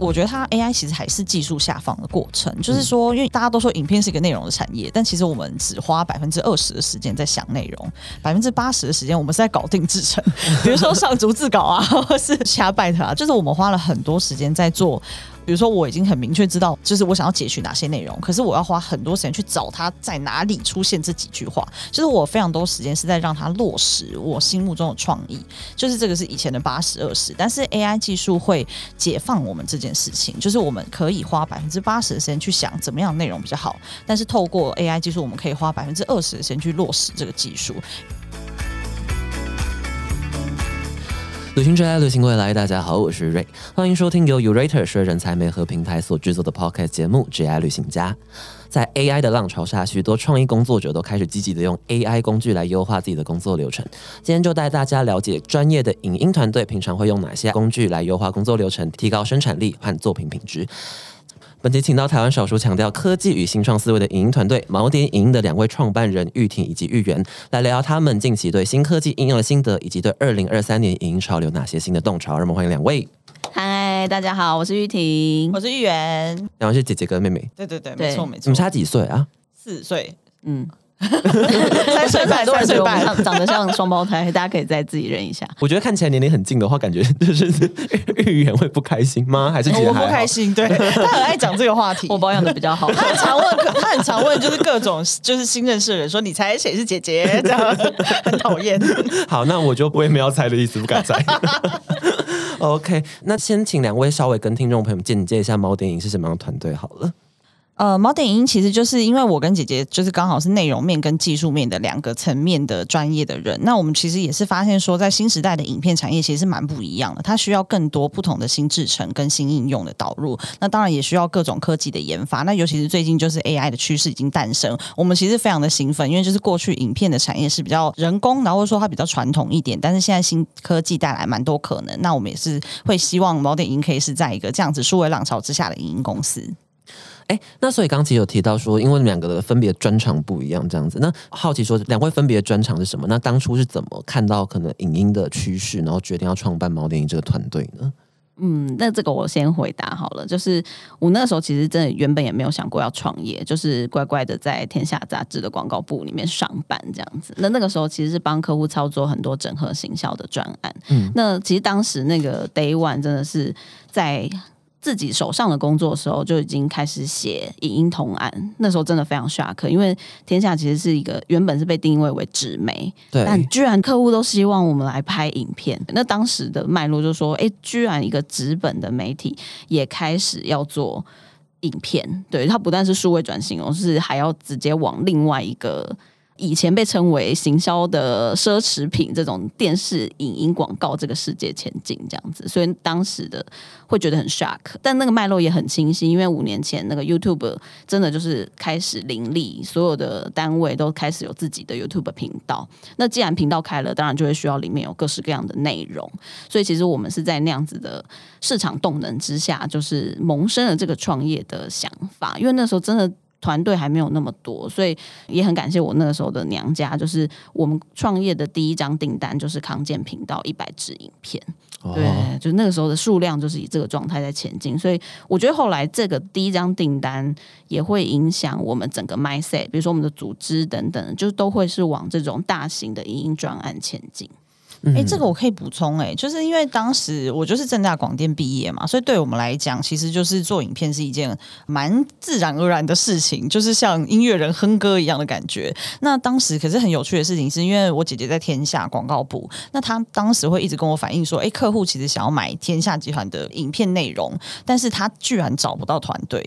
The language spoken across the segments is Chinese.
我觉得它 AI 其实还是技术下放的过程，就是说，因为大家都说影片是一个内容的产业，但其实我们只花百分之二十的时间在想内容，百分之八十的时间我们是在搞定制成，比如说上逐字稿啊，或是瞎拜特啊，就是我们花了很多时间在做。比如说，我已经很明确知道，就是我想要截取哪些内容，可是我要花很多时间去找它在哪里出现这几句话，就是我非常多时间是在让它落实我心目中的创意，就是这个是以前的八十二十，但是 AI 技术会解放我们这件事情，就是我们可以花百分之八十的时间去想怎么样内容比较好，但是透过 AI 技术，我们可以花百分之二十的时间去落实这个技术。旅行之爱旅行未来，大家好，我是 Ray，，欢迎收听由 Urater 说人才媒合平台所制作的 Podcast 节目《J I 旅行家》。在 AI 的浪潮下，许多创意工作者都开始积极的用 AI 工具来优化自己的工作流程。今天就带大家了解专业的影音团队平常会用哪些工具来优化工作流程，提高生产力和作品品质。本期请到台湾少数强调科技与新创思维的影音团队锚点影音的两位创办人玉婷以及玉元，来聊聊他们近期对新科技应用的心得，以及对二零二三年影音潮流哪些新的洞潮。让我们欢迎两位。嗨，大家好，我是玉婷，我是玉元，两位是姐姐跟妹妹。对对对，没错没错。你们差几岁啊？四岁。嗯。三岁半，三岁半，长得像双胞胎，大家可以再自己认一下。我觉得看起来年龄很近的话，感觉 就是预言会不开心吗？还是我不开心？对 他很爱讲这个话题，我保养的比较好。他很常问，他很常问，就是各种就是新认识的人说：“你猜谁是姐姐？”这样很讨厌。好，那我就不会没有猜的意思，不敢猜。OK，那先请两位稍微跟听众朋友们简介一下猫电影是什么样的团队好了。呃，毛点影其实就是因为我跟姐姐就是刚好是内容面跟技术面的两个层面的专业的人。那我们其实也是发现说，在新时代的影片产业其实是蛮不一样的，它需要更多不同的新制程跟新应用的导入。那当然也需要各种科技的研发。那尤其是最近就是 AI 的趋势已经诞生，我们其实非常的兴奋，因为就是过去影片的产业是比较人工，然后说它比较传统一点，但是现在新科技带来蛮多可能。那我们也是会希望毛点影可以是在一个这样子数位浪潮之下的影音公司。哎，那所以刚其实有提到说，因为两个的分别专长不一样，这样子。那好奇说，两位分别专长是什么？那当初是怎么看到可能影音的趋势，然后决定要创办毛电影这个团队呢？嗯，那这个我先回答好了。就是我那时候其实真的原本也没有想过要创业，就是乖乖的在天下杂志的广告部里面上班这样子。那那个时候其实是帮客户操作很多整合行销的专案。嗯，那其实当时那个 Day One 真的是在。自己手上的工作的时候就已经开始写影音同案，那时候真的非常 shock，因为天下其实是一个原本是被定位为纸媒，但居然客户都希望我们来拍影片。那当时的脉络就说，哎，居然一个纸本的媒体也开始要做影片，对它不但是数位转型而，是还要直接往另外一个。以前被称为行销的奢侈品，这种电视影音广告这个世界前进这样子，所以当时的会觉得很 shock，但那个脉络也很清晰，因为五年前那个 YouTube 真的就是开始林立，所有的单位都开始有自己的 YouTube 频道。那既然频道开了，当然就会需要里面有各式各样的内容，所以其实我们是在那样子的市场动能之下，就是萌生了这个创业的想法，因为那时候真的。团队还没有那么多，所以也很感谢我那个时候的娘家，就是我们创业的第一张订单就是康健频道一百支影片，对，就那个时候的数量就是以这个状态在前进，所以我觉得后来这个第一张订单也会影响我们整个 mindset，比如说我们的组织等等，就都会是往这种大型的影音专案前进。哎，这个我可以补充哎，就是因为当时我就是正大广电毕业嘛，所以对我们来讲，其实就是做影片是一件蛮自然而然的事情，就是像音乐人哼歌一样的感觉。那当时可是很有趣的事情，是因为我姐姐在天下广告部，那她当时会一直跟我反映说，哎，客户其实想要买天下集团的影片内容，但是他居然找不到团队。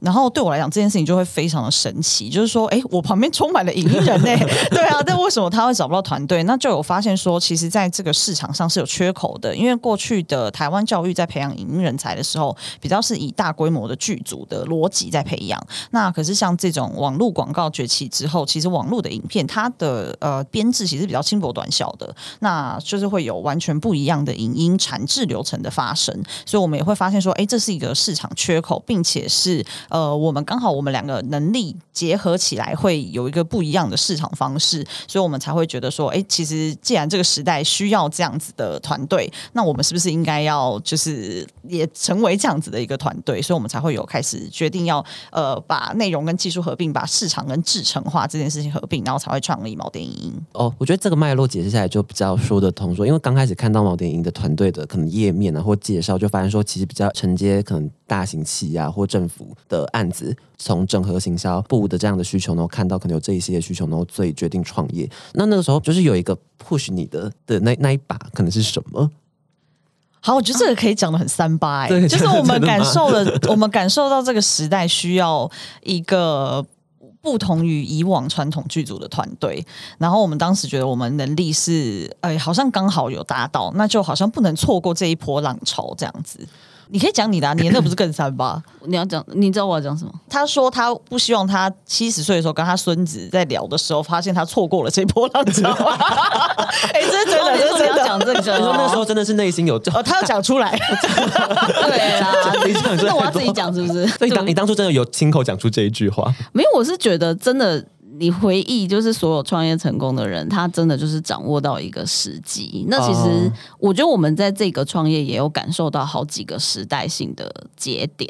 然后对我来讲，这件事情就会非常的神奇，就是说，哎，我旁边充满了影音人呢，对啊，但为什么他会找不到团队？那就有发现说，其实。在这个市场上是有缺口的，因为过去的台湾教育在培养影音人才的时候，比较是以大规模的剧组的逻辑在培养。那可是像这种网络广告崛起之后，其实网络的影片它的呃编制其实比较轻薄短小的，那就是会有完全不一样的影音产制流程的发生。所以我们也会发现说，哎，这是一个市场缺口，并且是呃我们刚好我们两个能力结合起来，会有一个不一样的市场方式，所以我们才会觉得说，哎，其实既然这个时代。需要这样子的团队，那我们是不是应该要就是也成为这样子的一个团队？所以我们才会有开始决定要呃把内容跟技术合并，把市场跟制程化这件事情合并，然后才会创立毛电影。哦，我觉得这个脉络解释下来就比较说得通。说，因为刚开始看到毛电影的团队的可能页面啊或介绍，就发现说其实比较承接可能大型企业啊或政府的案子，从整合行销部的这样的需求，然后看到可能有这一系列需求，然后所以决定创业。那那个时候就是有一个 push 你的的那那一把可能是什么？好，我觉得这个可以讲的很三八哎、就是我们感受了，我们感受到这个时代需要一个。不同于以往传统剧组的团队，然后我们当时觉得我们能力是，哎，好像刚好有达到，那就好像不能错过这一波浪潮这样子。你可以讲你的、啊，你的那不是更三八？你要讲，你知道我要讲什么？他说他不希望他七十岁的时候跟他孙子在聊的时候，发现他错过了这波浪潮。哎、这是真的，这是真的。讲这个你说那时候真的是内心有，哦，他要讲出来。对啦，你讲这那我要自己讲是不是？所以当你当初真的有亲口讲出这一句话，没有，我是觉得真的，你回忆就是所有创业成功的人，他真的就是掌握到一个时机。那其实哦我觉得我们在这个创业也有感受到好几个时代性的节点。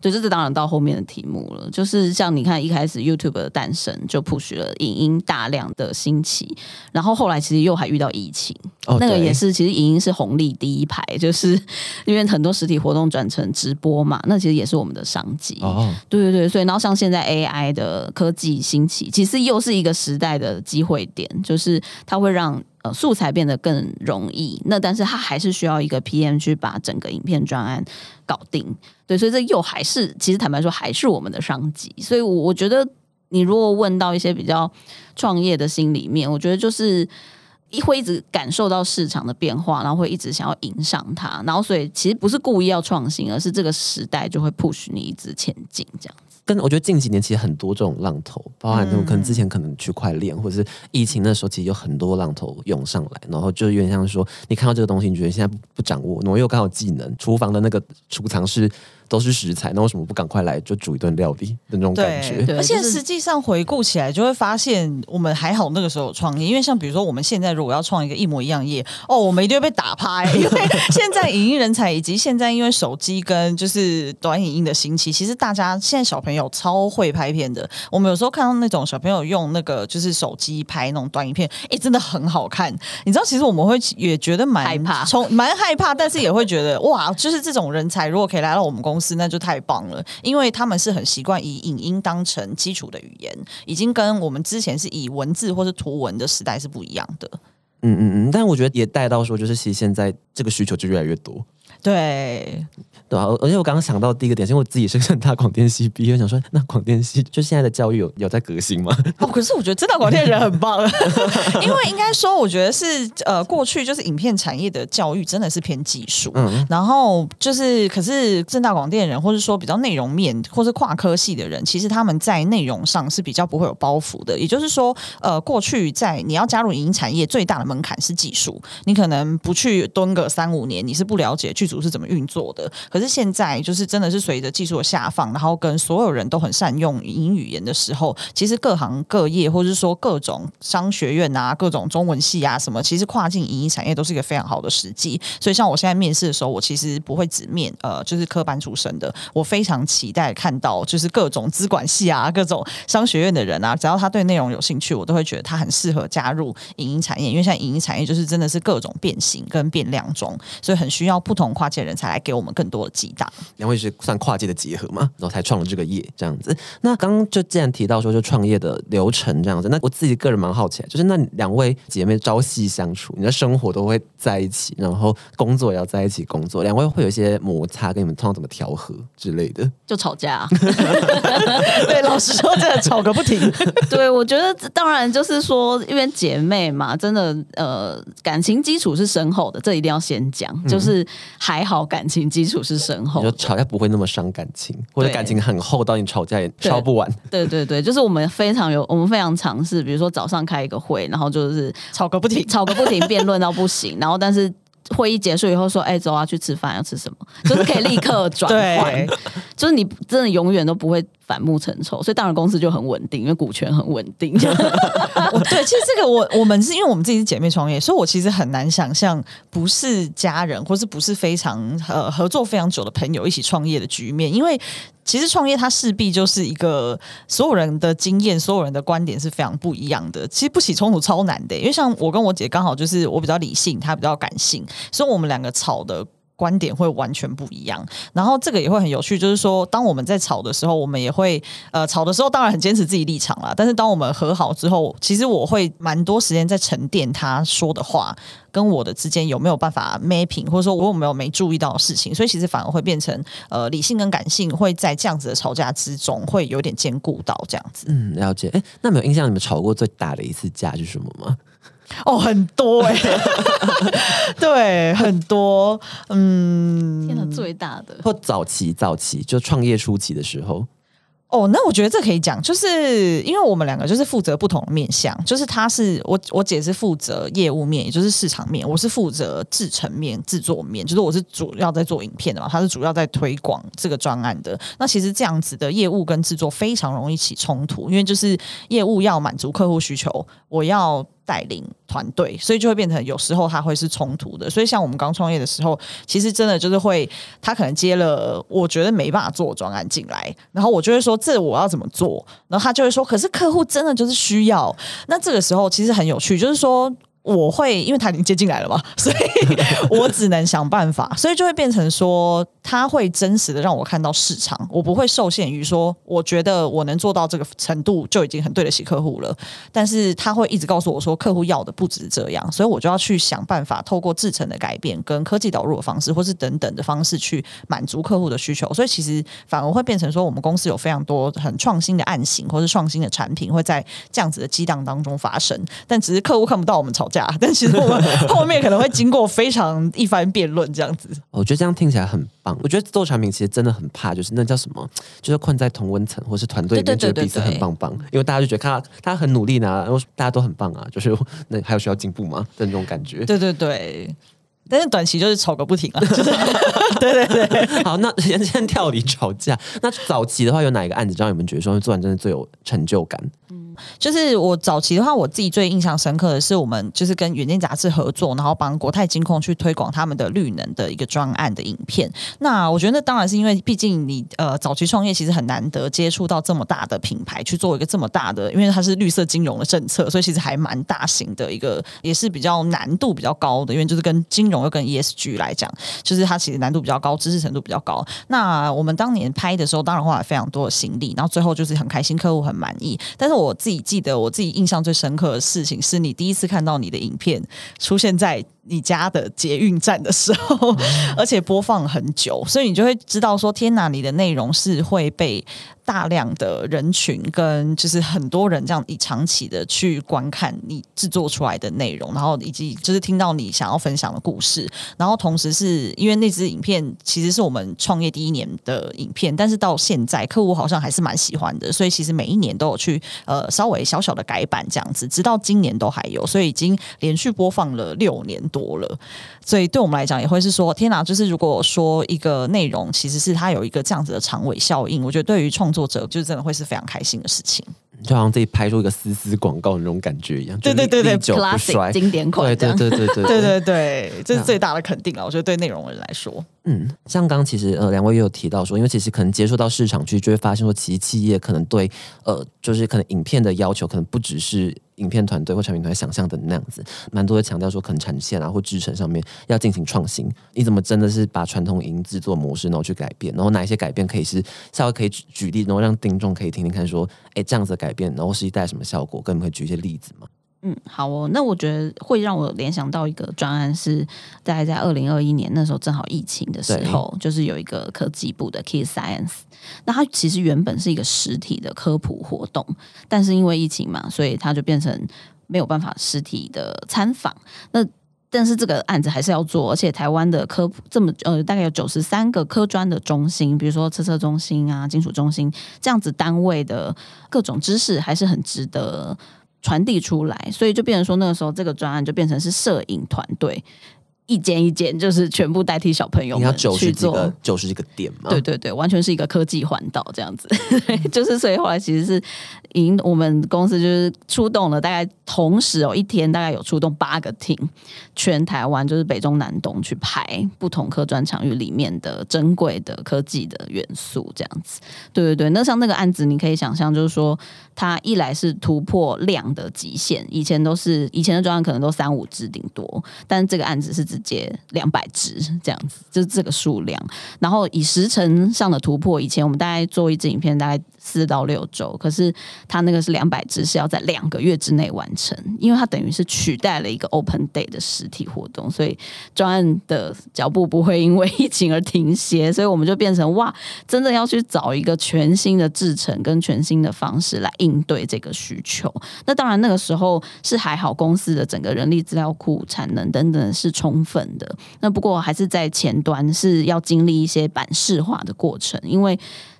对，这是当然到后面的题目了。就是像你看一开始 YouTube 的诞生就 push 了影音大量的兴起，然后后来其实又还遇到疫情，哦那个也是，其实影音是红利第一排，就是因为很多实体活动转成直播嘛，那其实也是我们的商机。哦，对对对，所以然后像现在 AI 的科技兴起，其实是又是一个时代的机会点，就是它会让呃素材变得更容易，那但是它还是需要一个 PM 去把整个影片专案搞定。对，所以这又还是其实坦白说还是我们的商机，所以我我觉得你如果问到一些比较创业的心里面，我觉得就是。一会一直感受到市场的变化，然后会一直想要迎上它，然后所以其实不是故意要创新，而是这个时代就会 push 你一直前进这样。跟我觉得近几年其实很多这种浪头，包含那种嗯可能之前可能区块链或者是疫情的时候，其实有很多浪头涌上来，然后就有点像说，你看到这个东西，你觉得现在不不掌握，然后又刚好技能，厨房的那个储藏室都是食材，那为什么不赶快来就煮一顿料理的那种感觉？对而且实际上回顾起来，就会发现我们还好那个时候有创业，因为像比如说我们现在如果要创一个一模一样业，哦，我们一定会被打趴、因为现在影音人才以及现在因为手机跟就是短影音的兴起，其实大家现在小朋友超会拍片的。我们有时候看到那种小朋友用那个就是手机拍那种短影片，哎，真的很好看。你知道，其实我们会也觉得蛮害怕从蛮害怕，但是也会觉得哇，就是这种人才如果可以来到我们公公司，那就太棒了，因为他们是很习惯以影音当成基础的语言，已经跟我们之前是以文字或是图文的时代是不一样的。嗯嗯嗯，但我觉得也带到说，就是其实现在这个需求就越来越多。对，对啊，而且我刚刚想到第一个点，是因为我自己是正大广电系毕业，想说那广电系就现在的教育有有在革新吗？哦，可是我觉得正大广电人很棒，因为应该说，我觉得是呃，过去就是影片产业的教育真的是偏技术，嗯然后就是，可是正大广电人，或者说比较内容面，或是跨科系的人，其实他们在内容上是比较不会有包袱的。也就是说，呃，过去在你要加入影音产业，最大的门槛是技术，你可能不去蹲个三五年，你是不了解剧组是怎么运作的。可是现在就是真的是随着技术的下放，然后跟所有人都很善用语音语言的时候，其实各行各业，或者是说各种商学院啊、各种中文系啊什么，其实跨境影音产业都是一个非常好的时机。所以像我现在面试的时候，我其实不会只面呃就是科班出身的，我非常期待看到就是各种资管系啊、各种商学院的人啊，只要他对内容有兴趣，我都会觉得他很适合加入影音产业，因为现在影音产业就是真的是各种变形跟变量中，所以很需要不同跨界人才来给我们更多的激荡。两位是算跨界的结合嘛，然后才创了这个业这样子。那刚刚就既然提到说就创业的流程这样子，那我自己个人蛮好奇的，就是那两位姐妹朝夕相处，你的生活都会在一起，然后工作也要在一起工作，两位会有一些摩擦，跟你们通常怎么调和之类的？就吵架、啊。对，老实说，真的吵个不停。对，我觉得当然就是说，因为姐妹嘛，真的呃，感情基础是深厚的，这一定要先讲。就是还好感情基础是深厚的，你说吵架不会那么伤感情，或者感情很厚到你吵架也吵不完。对对对，就是我们非常有，我们非常尝试，比如说早上开一个会，然后就是吵个不停，吵个不停，辩论到不行，然后但是。会议结束以后说：“哎、走啊，去吃饭，要吃什么？”就是可以立刻转换对。就是你真的永远都不会反目成仇，所以当然公司就很稳定，因为股权很稳定。对，其实这个我我们是因为我们自己是姐妹创业，所以我其实很难想象不是家人或是不是非常呃合作非常久的朋友一起创业的局面，因为其实创业它势必就是一个所有人的经验、所有人的观点是非常不一样的。其实不起冲突超难的，因为像我跟我姐刚好就是我比较理性，她比较感性，所以我们两个吵的。观点会完全不一样，然后这个也会很有趣，就是说，当我们在吵的时候，我们也会呃吵的时候，当然很坚持自己立场啦。但是当我们和好之后，其实我会蛮多时间在沉淀他说的话跟我的之间有没有办法 mapping，或者说我有没有没注意到的事情，所以其实反而会变成呃理性跟感性会在这样子的吵架之中会有点兼顾到这样子。嗯，了解。哎，那没有印象你们吵过最大的一次架是什么吗？哦，很多哎，对，很多，嗯，天哪，最大的或早期早期就创业初期的时候。哦，那我觉得这可以讲，就是因为我们两个就是负责不同的面向，就是他是我我姐是负责业务面，也就是市场面，我是负责制成面、制作面，就是我是主要在做影片的嘛，他是主要在推广这个专案的。那其实这样子的业务跟制作非常容易起冲突，因为就是业务要满足客户需求，我要。带领团队，所以就会变成有时候他会是冲突的。所以像我们刚创业的时候，其实真的就是会，他可能接了我觉得没办法做专案进来，然后我就会说这我要怎么做，然后他就会说，可是客户真的就是需要。那这个时候其实很有趣，就是说。我会，因为他已经接进来了嘛，所以我只能想办法，所以就会变成说，他会真实的让我看到市场，我不会受限于说，我觉得我能做到这个程度就已经很对得起客户了。但是他会一直告诉我说，客户要的不止这样，所以我就要去想办法，透过制成的改变跟科技导入的方式，或是等等的方式去满足客户的需求。所以其实反而会变成说，我们公司有非常多很创新的案型，或是创新的产品会在这样子的激荡当中发生，但只是客户看不到我们吵架。但其实我们 后面可能会经过非常一番辩论，这样子。我觉得这样听起来很棒。我觉得做产品其实真的很怕，就是那叫什么，就是困在同温层或是团队里面，觉得彼此很棒棒。因为大家就觉得他他很努力呢，然后大家都很棒啊，就是那还有需要进步吗的那种感觉？对对对。但是短期就是吵个不停啊，就是对对对。好，那先 先跳离吵架。那早期的话，有哪一个案子让你们觉得说做完真的最有成就感？就是我早期的话，我自己最印象深刻的是，我们就是跟远见杂志合作，然后帮国泰金控去推广他们的绿能的一个专案的影片。那我觉得那当然是因为，毕竟你呃早期创业其实很难得接触到这么大的品牌去做一个这么大的，因为它是绿色金融的政策，所以其实还蛮大型的一个，也是比较难度比较高的，因为就是跟金融又跟 ESG 来讲，就是它其实难度比较高，知识程度比较高。那我们当年拍的时候，当然花了非常多的心力，然后最后就是很开心，客户很满意。但是我自己记得，我自己印象最深刻的事情，是你第一次看到你的影片出现在你家的捷运站的时候，而且播放很久，所以你就会知道说，天哪，你的内容是会被。大量的人群跟就是很多人这样以长期的去观看你制作出来的内容，然后以及就是听到你想要分享的故事，然后同时是因为那支影片其实是我们创业第一年的影片，但是到现在客户好像还是蛮喜欢的，所以其实每一年都有去呃稍微小小的改版这样子，直到今年都还有，所以已经连续播放了六年多了。所以对我们来讲也会是说，天哪！就是如果说一个内容其实是它有一个这样子的长尾效应，我觉得对于创作者就真的会是非常开心的事情，就好像自己拍出一个丝丝广告的那种感觉一样，对对对对，久不衰经典款，对对对对对对对，这是最大的肯定啊！我觉得对内容人来说，嗯，像刚其实呃两位也有提到说，因为其实可能接触到市场去，就会发现说，其实企业可能对呃就是可能影片的要求，可能不只是影片团队或产品团队想象的那样子，蛮多的强调说，可能产线啊或制程上面要进行创新，你怎么真的是把传统影制作模式然后去改变，然后哪一些改变可以是稍微可以举举例，然后让听众可以听听看说。哎，这样子的改变，然后实际带来什么效果？跟你们举一些例子吗？嗯，好哦。那我觉得会让我联想到一个专案，是在在二零二一年那时候正好疫情的时候，就是有一个科技部的 Key Science。那它其实原本是一个实体的科普活动，但是因为疫情嘛，所以它就变成没有办法实体的参访。那但是这个案子还是要做，而且台湾的科普这么呃，大概有九十三个科专的中心，比如说测测中心啊、金属中心这样子单位的各种知识，还是很值得传递出来。所以就变成说，那个时候这个专案就变成是摄影团队。一间一间，就是全部代替小朋友你要们去做。九十几个点嘛？对对对，完全是一个科技环岛这样子，就是所以后来其实是已经我们公司就是出动了，大概同时哦一天大概有出动八个厅全台湾就是北中南东去拍不同科专场域里面的珍贵的科技的元素这样子。对对对，那像那个案子，你可以想象就是说，它一来是突破量的极限，以前都是以前的专案可能都三五只顶多，但这个案子是直接两百只这样子，就是这个数量。然后以时程上的突破，以前我们大概做一支影片大概四到六周，可是它那个是两百只，是要在两个月之内完成，因为它等于是取代了一个 Open Day 的实体活动，所以专案的脚步不会因为疫情而停歇，所以我们就变成哇，真的要去找一个全新的制程跟全新的方式来应对这个需求。那当然那个时候是还好，公司的整个人力资料库、产能等等是充分的。那不过还是在前端是要经历一些版式化的过程，因为。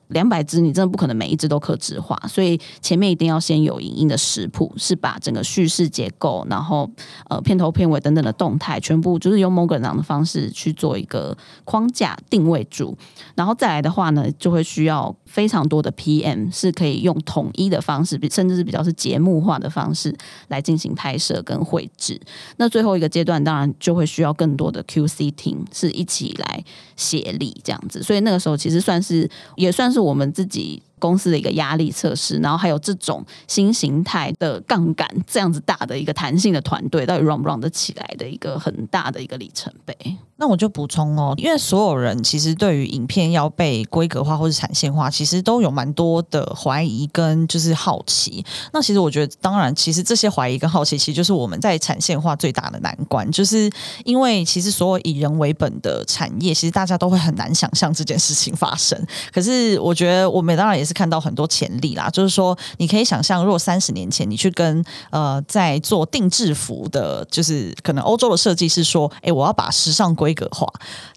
两百只，你真的不可能每一只都可制化，所以前面一定要先有影音的食谱，是把整个叙事结构，然后呃片头片尾等等的动态，全部就是用 Morgan 的方式去做一个框架定位住，然后再来的话呢，就会需要非常多的 PM 是可以用统一的方式，甚至是比较是节目化的方式来进行拍摄跟绘制。那最后一个阶段，当然就会需要更多的 QC team 是一起来协力这样子，所以那个时候其实算是也算是我们自己公司的一个压力测试，然后还有这种新形态的杠杆这样子大的一个弹性的团队，到底 run 不 run 得起来的一个很大的一个里程碑。那我就补充哦，因为所有人其实对于影片要被规格化或者产线化，其实都有蛮多的怀疑跟就是好奇。那其实我觉得，当然，其实这些怀疑跟好奇，其实就是我们在产线化最大的难关，就是因为其实所有以人为本的产业，其实大家都会很难想象这件事情发生。可是我觉得，我们当然也是看到很多潜力啦。就是说，你可以想象，如果三十年前你去跟呃在做定制服的，就是可能欧洲的设计师说，哎，我要把时尚规格化，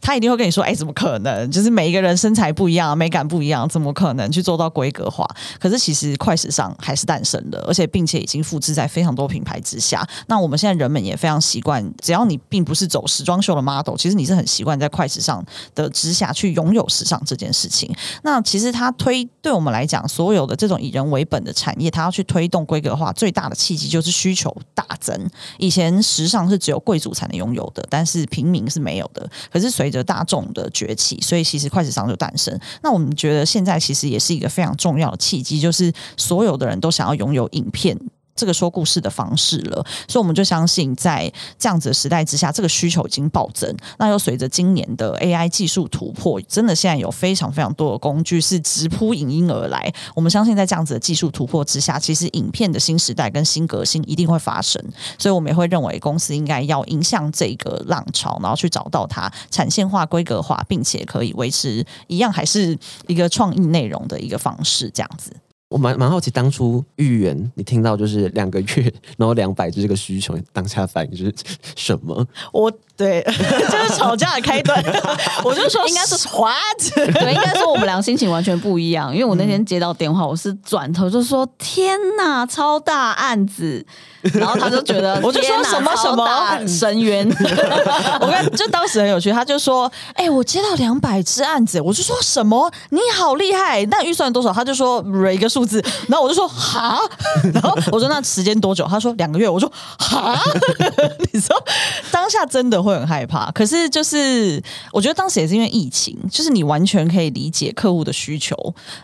他一定会跟你说，哎，怎么可能？就是每一个人身材不一样，美感不一样，怎么可能去做到规格化？可是其实快时尚还是诞生的，而且并且已经复制在非常多品牌之下。那我们现在人们也非常习惯，只要你并不是走时装秀的 model，其实你是很习惯在快时尚的之下去拥有时尚这件事情。那其实他推对我们来讲，所有的这种以人为本的产业，它要去推动规格化，最大的契机就是需求大增。以前时尚是只有贵族才能拥有的，但是平民是没有的。可是随着大众的崛起，所以其实快时尚就诞生。那我们觉得现在其实也是一个非常重要的契机，就是所有的人都想要拥有影片。这个说故事的方式了，所以我们就相信，在这样子的时代之下，这个需求已经暴增。那又随着今年的 AI 技术突破，真的现在有非常非常多的工具是直扑影音而来。我们相信，在这样子的技术突破之下，其实影片的新时代跟新革新一定会发生。所以我们也会认为，公司应该要迎向这个浪潮，然后去找到它产线化、规格化，并且可以维持一样还是一个创意内容的一个方式，这样子。我蛮蛮好奇，当初预言你听到就是两个月，然后两百只这个需求，当下反应是 什么？我对，就是吵架的开端。我就说，应该是 what？对，应该说我们俩心情完全不一样，因为我那天接到电话，我是转头就说：“天哪，超大案子！”然后他就觉得，我就说什么什么超大深渊。我跟就当时很有趣，他就说：“哎、我接到两百只案子。”我就说什么？你好厉害！那预算多少？他就说呃一个数字，然后我就说哈，然后我说那时间多久？他说两个月。我说哈，你说当下真的会很害怕。可是就是我觉得当时也是因为疫情，就是你完全可以理解客户的需求，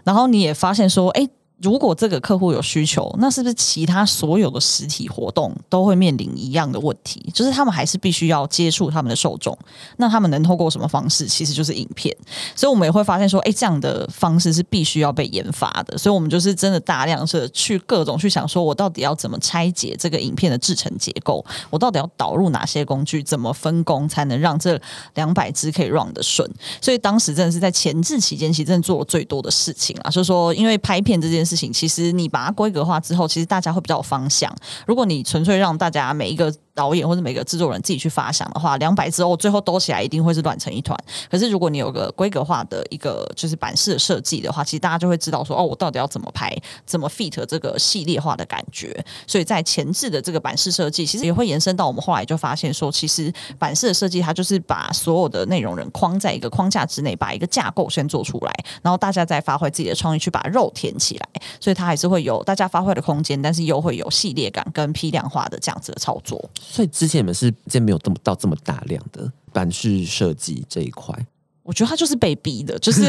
然后你也发现说，哎、如果这个客户有需求，那是不是其他所有的实体活动都会面临一样的问题？就是他们还是必须要接触他们的受众，那他们能透过什么方式？其实就是影片。所以我们也会发现说，哎，这样的方式是必须要被研发的。所以我们就是真的大量是去各种去想说，我到底要怎么拆解这个影片的制成结构？我到底要导入哪些工具？怎么分工才能让这两百支可以 run 的顺？所以当时真的是在前置期间，其实真的做了最多的事情啊，就是说，因为拍片这件事事情，其实你把它规格化之后，其实大家会比较有方向。如果你纯粹让大家每一个导演或者每个制作人自己去发想的话，两百之后最后兜起来一定会是乱成一团。可是如果你有个规格化的一个就是版式的设计的话，其实大家就会知道说哦，我到底要怎么拍，怎么 fit 这个系列化的感觉。所以在前置的这个版式设计，其实也会延伸到我们后来就发现说，其实版式的设计它就是把所有的内容人框在一个框架之内，把一个架构先做出来，然后大家再发挥自己的创意去把肉填起来。所以它还是会有大家发挥的空间，但是又会有系列感跟批量化的这样子的操作。所以之前你们是见没有这么到这么大量的版式设计这一块。我觉得他就是被逼的，就是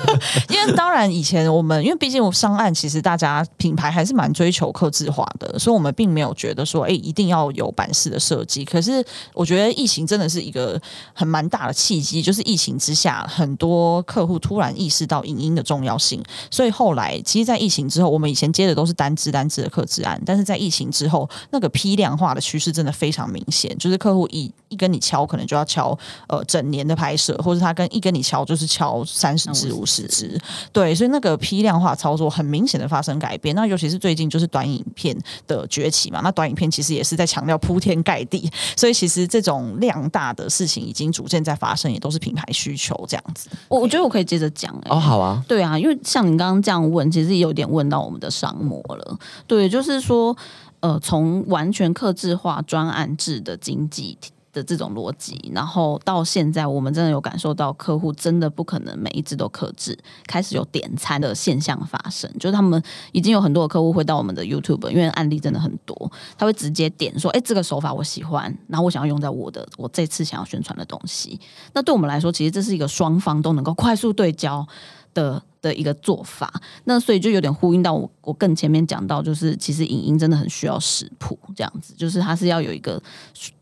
因为当然以前我们因为毕竟上岸，其实大家品牌还是蛮追求克制化的，所以我们并没有觉得说，哎，一定要有版式的设计。可是我觉得疫情真的是一个很蛮大的契机，就是疫情之下，很多客户突然意识到影音的重要性，所以后来其实，在疫情之后，我们以前接的都是单支单支的克制案，但是在疫情之后，那个批量化的趋势真的非常明显，就是客户一一跟你敲，可能就要敲呃整年的拍摄，或者他跟一跟你敲就是敲三十支五十支，对，所以那个批量化操作很明显的发生改变。那尤其是最近就是短影片的崛起嘛，那短影片其实也是在强调铺天盖地，所以其实这种量大的事情已经逐渐在发生，也都是品牌需求这样子。我我觉得我可以接着讲哎，哦，好啊，对啊，因为像你刚刚这样问，其实有点问到我们的商模了。对，就是说，呃，从完全克制化专案制的经济。的这种逻辑，然后到现在，我们真的有感受到客户真的不可能每一只都克制，开始有点餐的现象发生。就是他们已经有很多的客户会到我们的 YouTube，因为案例真的很多，他会直接点说：“哎，这个手法我喜欢，然后我想要用在我的我这次想要宣传的东西。”那对我们来说，其实这是一个双方都能够快速对焦的。的一个做法，那所以就有点呼应到我我更前面讲到，就是其实影音真的很需要食谱这样子，就是它是要有一个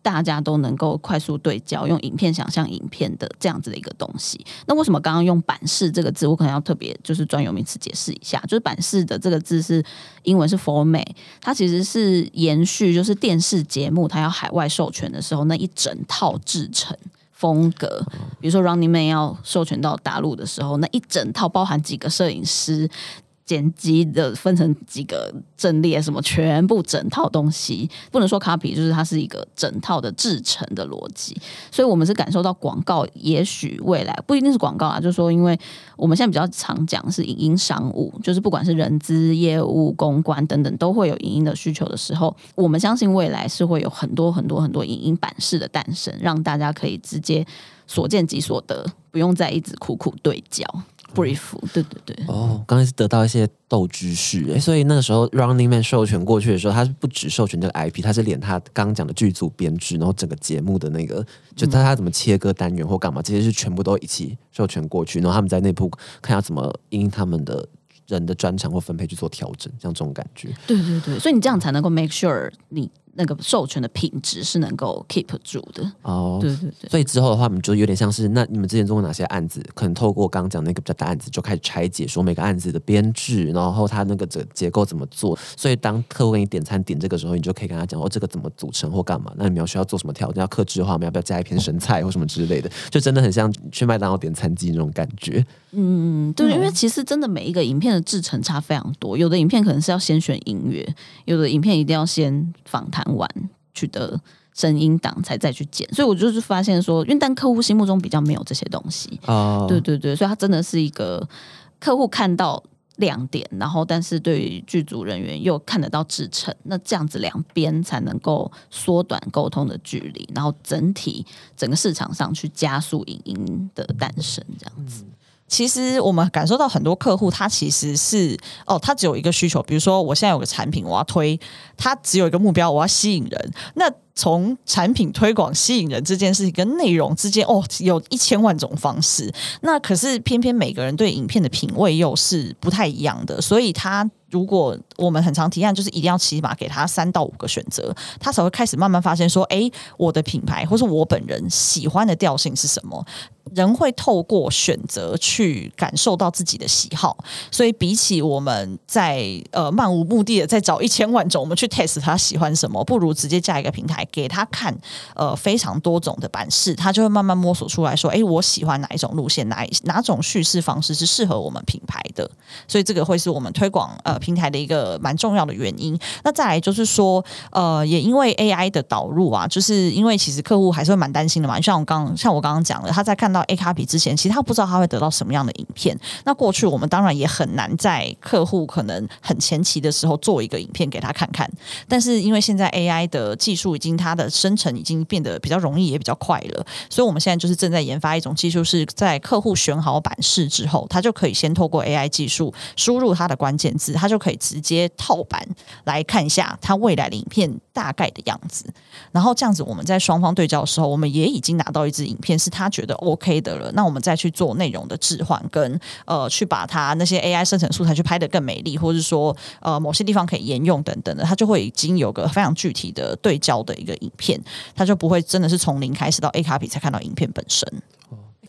大家都能够快速对焦，用影片想象影片的这样子的一个东西。那为什么刚刚用版式这个字，我可能要特别就是专有名词解释一下，就是版式的这个字是英文是 format，它其实是延续就是电视节目它要海外授权的时候那一整套制成。风格，比如说 Running Man 要授权到大陆的时候，那一整套包含几个摄影师。剪辑的分成几个阵列，什么全部整套东西不能说 copy，就是它是一个整套的制成的逻辑。所以，我们是感受到广告，也许未来不一定是广告啊，就是说，因为我们现在比较常讲是影音商务，就是不管是人资、业务、公关等等，都会有影音的需求的时候，我们相信未来是会有很多很多很多影音版式的诞生，让大家可以直接所见即所得，不用再一直苦苦对焦。brief，对对对。哦，刚才是得到一些斗知识，哎，所以那个时候 Running Man 授权过去的时候，他是不只授权这个 IP，他是连他刚刚讲的剧组编制，然后整个节目的那个，就他他怎么切割单元或干嘛，这些是全部都一起授权过去，然后他们在内部看要怎么因他们的人的专长或分配去做调整，像这种感觉。对对对，所以你这样才能够 make sure 你。那个授权的品质是能够 keep 住的哦，对对对，所以之后的话，我们就有点像是那你们之前做过哪些案子？可能透过刚刚讲那个比较大案子，就开始拆解说每个案子的编制，然后它那个结结构怎么做。所以当客户给你点餐点这个时候，你就可以跟他讲哦，这个怎么组成或干嘛？那你们要需要做什么调整？要克制的话，我们要不要加一片生菜或什么之类的？就真的很像去麦当劳点餐机那种感觉。嗯，对，因为其实真的每一个影片的制成差非常多，有的影片可能是要先选音乐，有的影片一定要先访谈完。取得声音档才再去剪，所以我就是发现说，因为但客户心目中比较没有这些东西啊，对对对，所以它真的是一个客户看到亮点，然后但是对于剧组人员又看得到制成，那这样子两边才能够缩短沟通的距离，然后整体整个市场上去加速影音的诞生，这样子。其实我们感受到很多客户，他其实是哦，他只有一个需求，比如说我现在有个产品，我要推，他只有一个目标，我要吸引人。那从产品推广吸引人这件事情跟内容之间，哦，有一千万种方式。那可是偏偏每个人对影片的品味又是不太一样的，所以他。如果我们很常提案，就是一定要起码给他三到五个选择，他才会开始慢慢发现说，哎，我的品牌或是我本人喜欢的调性是什么？人会透过选择去感受到自己的喜好，所以比起我们在呃漫无目的的在找一千万种，我们去 test 他喜欢什么，不如直接加一个平台给他看，呃，非常多种的版式，他就会慢慢摸索出来说，哎，我喜欢哪一种路线，哪哪种叙事方式是适合我们品牌的，所以这个会是我们推广呃。平台的一个蛮重要的原因。那再来就是说，呃，也因为 AI 的导入啊，就是因为其实客户还是会蛮担心的嘛。像我刚像我刚刚讲的，他在看到 A 卡比之前，其实他不知道他会得到什么样的影片。那过去我们当然也很难在客户可能很前期的时候做一个影片给他看看。但是因为现在 AI 的技术已经它的生成已经变得比较容易，也比较快了，所以我们现在就是正在研发一种技术，是在客户选好版式之后，他就可以先透过 AI 技术输入他的关键字，他就可以直接套版来看一下他未来的影片大概的样子。然后这样子，我们在双方对焦的时候，我们也已经拿到一支影片是他觉得 OK 的了。那我们再去做内容的置换，跟呃去把它那些 AI 生成素材去拍得更美丽，或者是说呃某些地方可以沿用等等的，它就会已经有个非常具体的对焦的一个影片，它就不会真的是从零开始到 A 卡比才看到影片本身。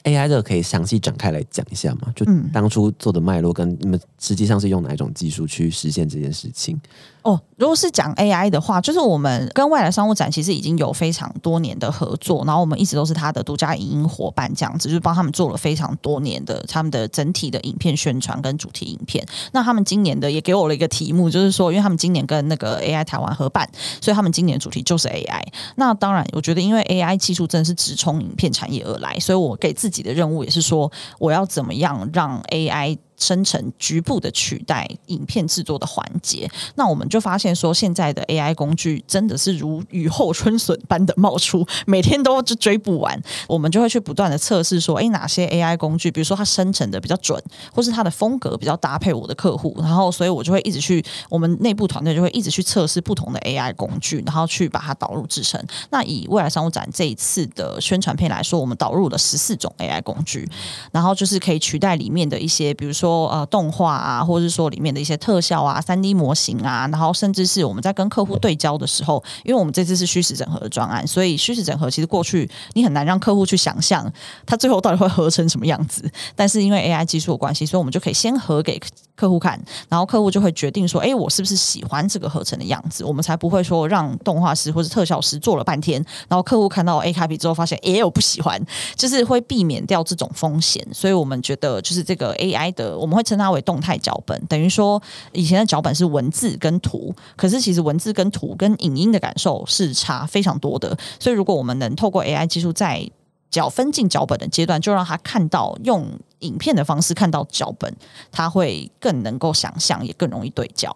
AI 这个可以详细展开来讲一下吗？就当初做的脉络跟你们实际上是用哪一种技术去实现这件事情？哦，如果是讲 AI 的话，就是我们跟未来商务展其实已经有非常多年的合作，然后我们一直都是他的独家影音伙伴，这样子就是帮他们做了非常多年的他们的整体的影片宣传跟主题影片。那他们今年的也给我了一个题目，就是说，因为他们今年跟那个 AI 台湾合办，所以他们今年的主题就是 AI。那当然，我觉得因为 AI 技术真的是直冲影片产业而来，所以我给自自己的任务也是说，我要怎么样让 AI。生成局部的取代影片制作的环节，那我们就发现说，现在的 AI 工具真的是如雨后春笋般的冒出，每天都就追不完。我们就会去不断的测试说，诶，哪些 AI 工具，比如说它生成的比较准，或是它的风格比较搭配我的客户，然后所以我就会一直去，我们内部团队就会一直去测试不同的 AI 工具，然后去把它导入制成。那以未来商务展这一次的宣传片来说，我们导入了十四种 AI 工具，然后就是可以取代里面的一些，比如说。说呃动画啊，或者是说里面的一些特效啊、三 D 模型啊，然后甚至是我们在跟客户对焦的时候，因为我们这次是虚实整合的专案，所以虚实整合其实过去你很难让客户去想象它最后到底会合成什么样子。但是因为 AI 技术的关系，所以我们就可以先合给客户看，然后客户就会决定说，哎，我是不是喜欢这个合成的样子？我们才不会说让动画师或者特效师做了半天，然后客户看到 A 卡比之后发现，哎，我不喜欢，就是会避免掉这种风险。所以我们觉得就是这个 AI 的。我们会称它为动态脚本，等于说以前的脚本是文字跟图，可是其实文字跟图跟影音的感受是差非常多的。所以如果我们能透过 AI 技术在脚分进脚本的阶段，就让他看到用影片的方式看到脚本，他会更能够想象，也更容易对焦。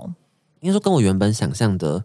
应该说跟我原本想象的。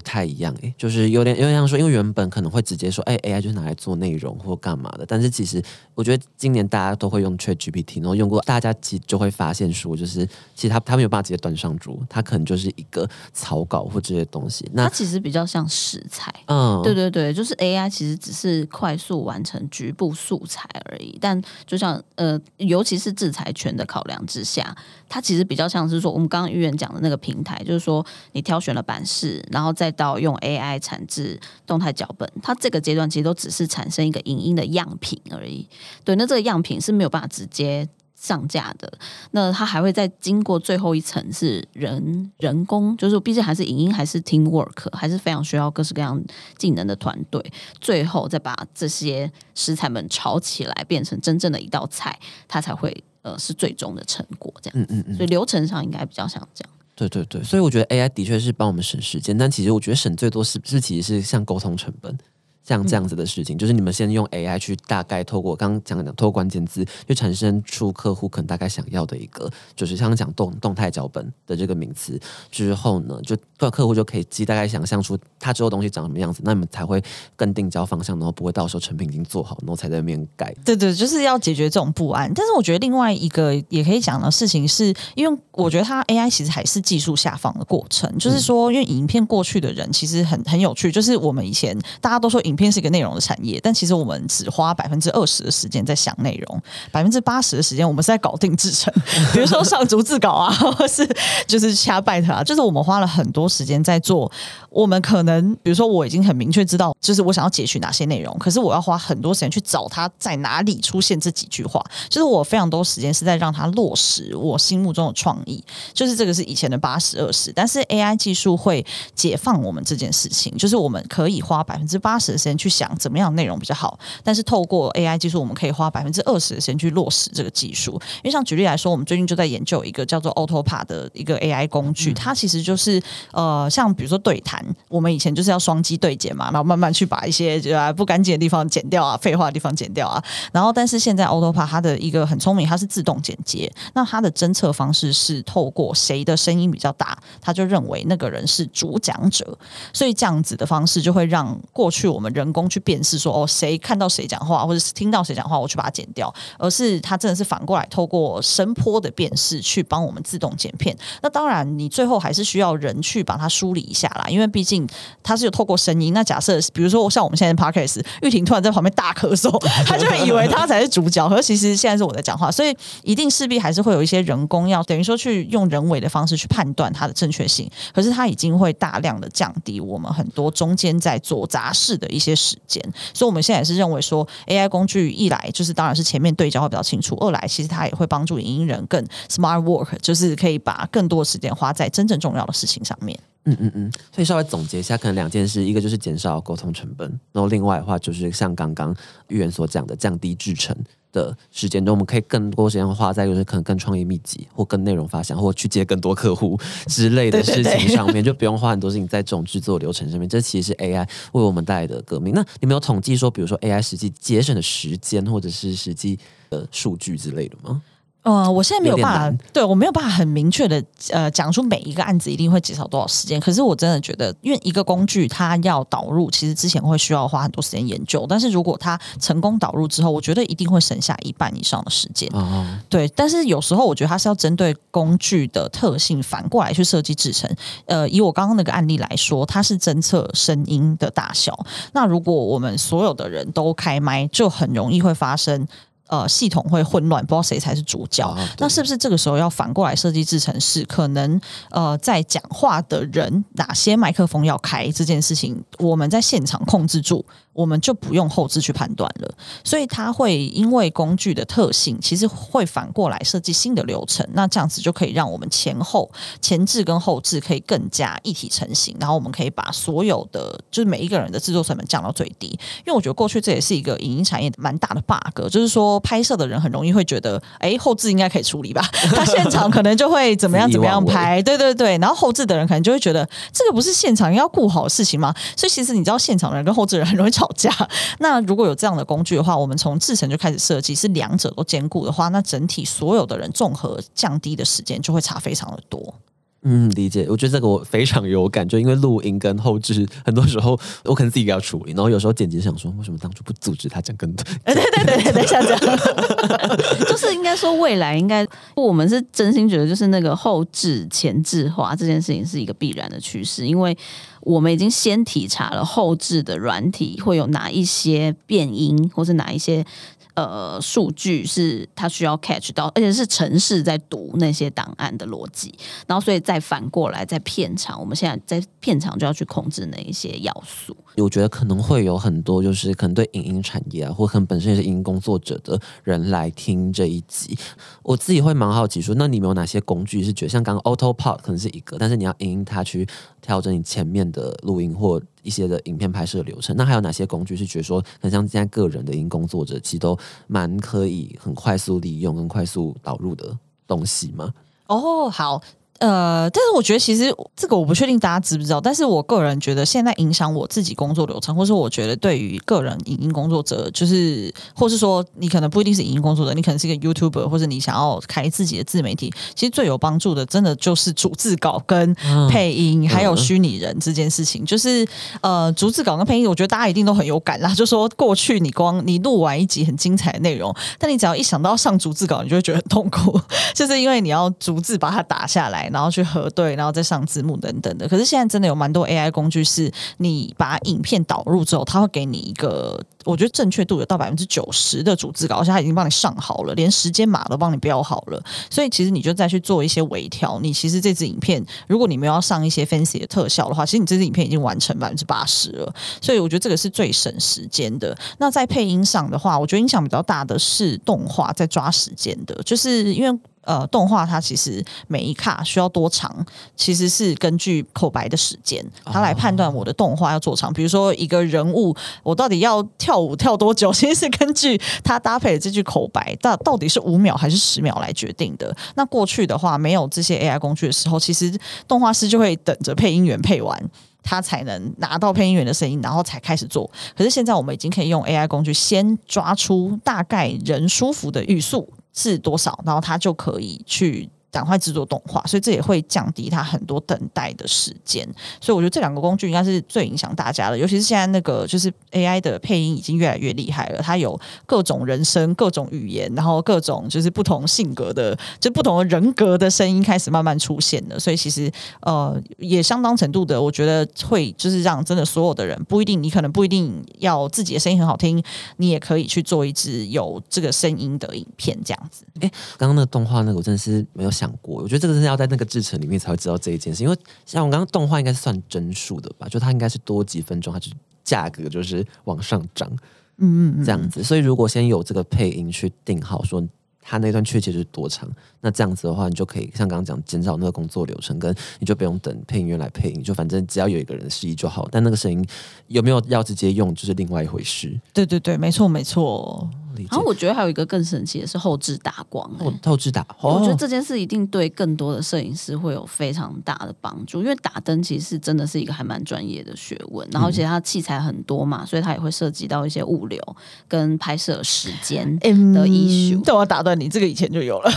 不太一样诶，就是有点有点像说，因为原本可能会直接说，哎，AI 就是拿来做内容或干嘛的。但是其实我觉得今年大家都会用 ChatGPT，然后用过，大家其实就会发现说，就是其实他他没有办法直接端上桌，他可能就是一个草稿或这些东西。那它其实比较像食材，嗯，对对对，就是 AI 其实只是快速完成局部素材而已。但就像呃，尤其是制裁权的考量之下，它其实比较像是说，我们刚刚预言讲的那个平台，就是说你挑选了版式，然后再到用 AI 产制动态脚本，它这个阶段其实都只是产生一个影音的样品而已。对，那这个样品是没有办法直接上架的。那它还会再经过最后一层是人人工，就是毕竟还是影音，还是 team work，还是非常需要各式各样技能的团队。最后再把这些食材们炒起来，变成真正的一道菜，它才会呃是最终的成果。这样，嗯嗯嗯。所以流程上应该比较像这样。对对对，所以我觉得 AI 的确是帮我们省时间，但其实我觉得省最多是不是其实是像沟通成本。像这样子的事情，就是你们先用 AI 去大概透过刚刚讲讲，透过关键字，就产生出客户可能大概想要的一个，就是像讲动动态脚本的这个名词之后呢，就客户就可以即大概想象出他之后东西长什么样子，那你们才会更定焦方向，然后不会到时候成品已经做好，然后才在那边改。对对，就是要解决这种不安。但是我觉得另外一个也可以讲的事情是，因为我觉得它 AI 其实还是技术下放的过程，就是说，因为影片过去的人其实很很有趣，就是我们以前大家都说影片是一个内容的产业，但其实我们只花百分之二十的时间在想内容，百分之八十的时间我们是在搞定制成，比如说上逐字稿啊，或是就是掐拜特啊，就是我们花了很多时间在做。我们可能比如说我已经很明确知道，就是我想要截取哪些内容，可是我要花很多时间去找它在哪里出现这几句话，就是我非常多时间是在让它落实我心目中的创意，就是这个是以前的八十二十，但是 AI 技术会解放我们这件事情，就是我们可以花百分之八十的时间去想怎么样内容比较好，但是透过 AI 技术，我们可以花百分之二十的时间去落实这个技术。因为像举例来说，我们最近就在研究一个叫做 AutoPad 的一个 AI 工具，它其实就是呃，像比如说对谈，我们以前就是要双击对剪嘛，然后慢慢去把一些呃不干净的地方剪掉啊，废话的地方剪掉啊，然后但是现在 AutoPa 它的一个很聪明，它是自动剪接，那它的侦测方式是透过谁的声音比较大，它就认为那个人是主讲者，所以这样子的方式就会让过去我们人工去辨识说哦谁看到谁讲话，或者是听到谁讲话，我去把它剪掉，而是它真的是反过来透过声波的辨识去帮我们自动剪片。那当然你最后还是需要人去把它梳理一下啦，因为毕竟它是有透过声音。那假设比如说像我们现在 Podcast，玉婷突然在旁边大咳嗽，他就会以为他才是主角，可是其实现在是我在讲话，所以一定势必还是会有一些人工要等于说去用人为的方式去判断它的正确性。可是它已经会大量的降低我们很多中间在做杂事的一些时间。所以我们现在也是认为说，AI 工具一来就是当然是前面对焦会比较清楚，二来其实它也会帮助影音人更 smart work，就是可以把更多的时间花在真正重要的事情上面。嗯嗯嗯，所以稍微总结一下，可能两件事，一个就是减少沟通成本，然后另外的话就是像刚刚玉言所讲的，降低制成的时间，中，我们可以更多时间花在就是可能更创业密集，或更内容发想，或去接更多客户之类的事情上面，就不用花很多事情在这种制作流程上面。这其实是 AI 为我们带来的革命。那你没有统计说，比如说 AI 实际节省的时间，或者是实际的数据之类的吗？呃，我现在没有办法，对我没有办法很明确的呃讲出每一个案子一定会减少多少时间。可是我真的觉得，因为一个工具它要导入，其实之前会需要花很多时间研究。但是如果它成功导入之后，我觉得一定会省下一半以上的时间。对，但是有时候我觉得它是要针对工具的特性反过来去设计制成。呃，以我刚刚那个案例来说，它是侦测声音的大小。那如果我们所有的人都开麦，就很容易会发生。呃，系统会混乱，不知道谁才是主角。那是不是这个时候要反过来设计制程是可能？呃，在讲话的人哪些麦克风要开这件事情，我们在现场控制住。我们就不用后置去判断了，所以它会因为工具的特性，其实会反过来设计新的流程。那这样子就可以让我们前后前置跟后置可以更加一体成型，然后我们可以把所有的就是每一个人的制作成本降到最低。因为我觉得过去这也是一个影音产业蛮大的 bug，就是说拍摄的人很容易会觉得，哎，后置应该可以处理吧？他现场可能就会怎么样怎么样拍，对对对。然后后置的人可能就会觉得，这个不是现场要顾好的事情吗？所以其实你知道，现场人跟后置人很容易。吵架。那如果有这样的工具的话，我们从制成就开始设计，是两者都兼顾的话，那整体所有的人综合降低的时间就会差非常的多。嗯，理解。我觉得这个我非常有感，就因为录音跟后置，很多时候我可能自己要处理，然后有时候剪辑想说，为什么当初不阻止他讲更多？对对对对对，像这样，就是应该说未来应该，我们是真心觉得，就是那个后置前置化这件事情是一个必然的趋势，因为。我们已经先体察了后置的软体会有哪一些变音，或是哪一些。呃，数据是它需要 catch 到，而且是城市在读那些档案的逻辑，然后所以再反过来在片场，我们现在在片场就要去控制那一些要素。我觉得可能会有很多就是可能对影音产业啊，或可能本身也是影音工作者的人来听这一集。我自己会蛮好奇说，那你们有哪些工具是觉得像刚刚 Auto Pod 可能是一个，但是你要影音它去调整你前面的录音或。一些的影片拍摄流程，那还有哪些工具是觉得说，很像现在个人的音工作者，其实都蛮可以很快速利用、跟快速导入的东西吗？哦，好。呃，但是我觉得其实这个我不确定大家知不知道，但是我个人觉得现在影响我自己工作流程，或是我觉得对于个人影音工作者，就是或是说你可能不一定是影音工作者，你可能是一个 YouTuber，或者你想要开自己的自媒体，其实最有帮助的，真的就是逐字稿跟配音，还有虚拟人这件事情。就是呃，逐字稿跟配音，我觉得大家一定都很有感啦。就说过去你光你录完一集很精彩的内容，但你只要一想到上逐字稿，你就会觉得很痛苦，就是因为你要逐字把它打下来。然后去核对，然后再上字幕等等的。可是现在真的有蛮多 AI 工具，是你把影片导入之后，它会给你一个，我觉得正确度有到百分之九十的主字稿，而且它已经帮你上好了，连时间码都帮你标好了。所以其实你就再去做一些微调。你其实这支影片，如果你没有要上一些 fancy 的特效的话，其实你这支影片已经完成百分之八十了。所以我觉得这个是最省时间的。那在配音上的话，我觉得影响比较大的是动画在抓时间的，就是因为。呃动画它其实每一卡需要多长，其实是根据口白的时间，它来判断我的动画要做长。比如说一个人物，我到底要跳舞跳多久，其实是根据它搭配的这句口白，到到底是五秒还是十秒来决定的。那过去的话，没有这些 AI 工具的时候，其实动画师就会等着配音员配完。他才能拿到配音员的声音，然后才开始做。可是现在我们已经可以用 AI 工具，先抓出大概人舒服的语速是多少，然后他就可以去。赶快制作动画，所以这也会降低他很多等待的时间。所以我觉得这两个工具应该是最影响大家的，尤其是现在那个就是 AI 的配音已经越来越厉害了，它有各种人声、各种语言，然后各种就是不同性格的、就不同的人格的声音开始慢慢出现了。所以其实呃也相当程度的，我觉得会就是让真的所有的人不一定，你可能不一定要自己的声音很好听，你也可以去做一支有这个声音的影片这样子。哎，刚刚那动画那个我真的是没有。想过，我觉得这个是要在那个制程里面才会知道这一件事，因为像我刚刚动画应该是算帧数的吧，就它应该是多几分钟，它就价格就是往上涨，嗯嗯，这样子。所以如果先有这个配音去定好，说它那段确切是多长，那这样子的话，你就可以像刚刚讲减少那个工作流程，跟你就不用等配音员来配音，就反正只要有一个人示意就好。但那个声音有没有要直接用，就是另外一回事。对对对，没错没错。然后我觉得还有一个更神奇的是后置打光，后置打，我觉得这件事一定对更多的摄影师会有非常大的帮助，因为打灯其实真的是一个还蛮专业的学问，然后而且它器材很多嘛，所以它也会涉及到一些物流跟拍摄时间的艺术。对我打断你，这个以前就有了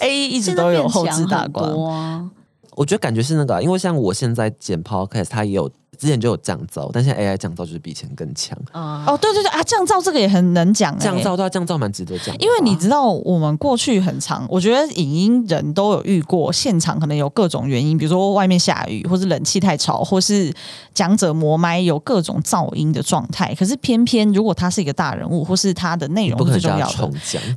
，A 一直都有后置打光。我觉得感觉是那个，因为像我现在剪 Podcast，它也有。之前就有降噪，但现在 AI 降噪就是比以前更强哦，对对对啊，降噪这个也很能讲。降噪对啊，降噪蛮值得讲。因为你知道，我们过去很长，我觉得影音人都有遇过，现场可能有各种原因，比如说外面下雨，或是冷气太吵，或是讲者磨麦，有各种噪音的状态。可是偏偏如果他是一个大人物，或是他的内容最重要的，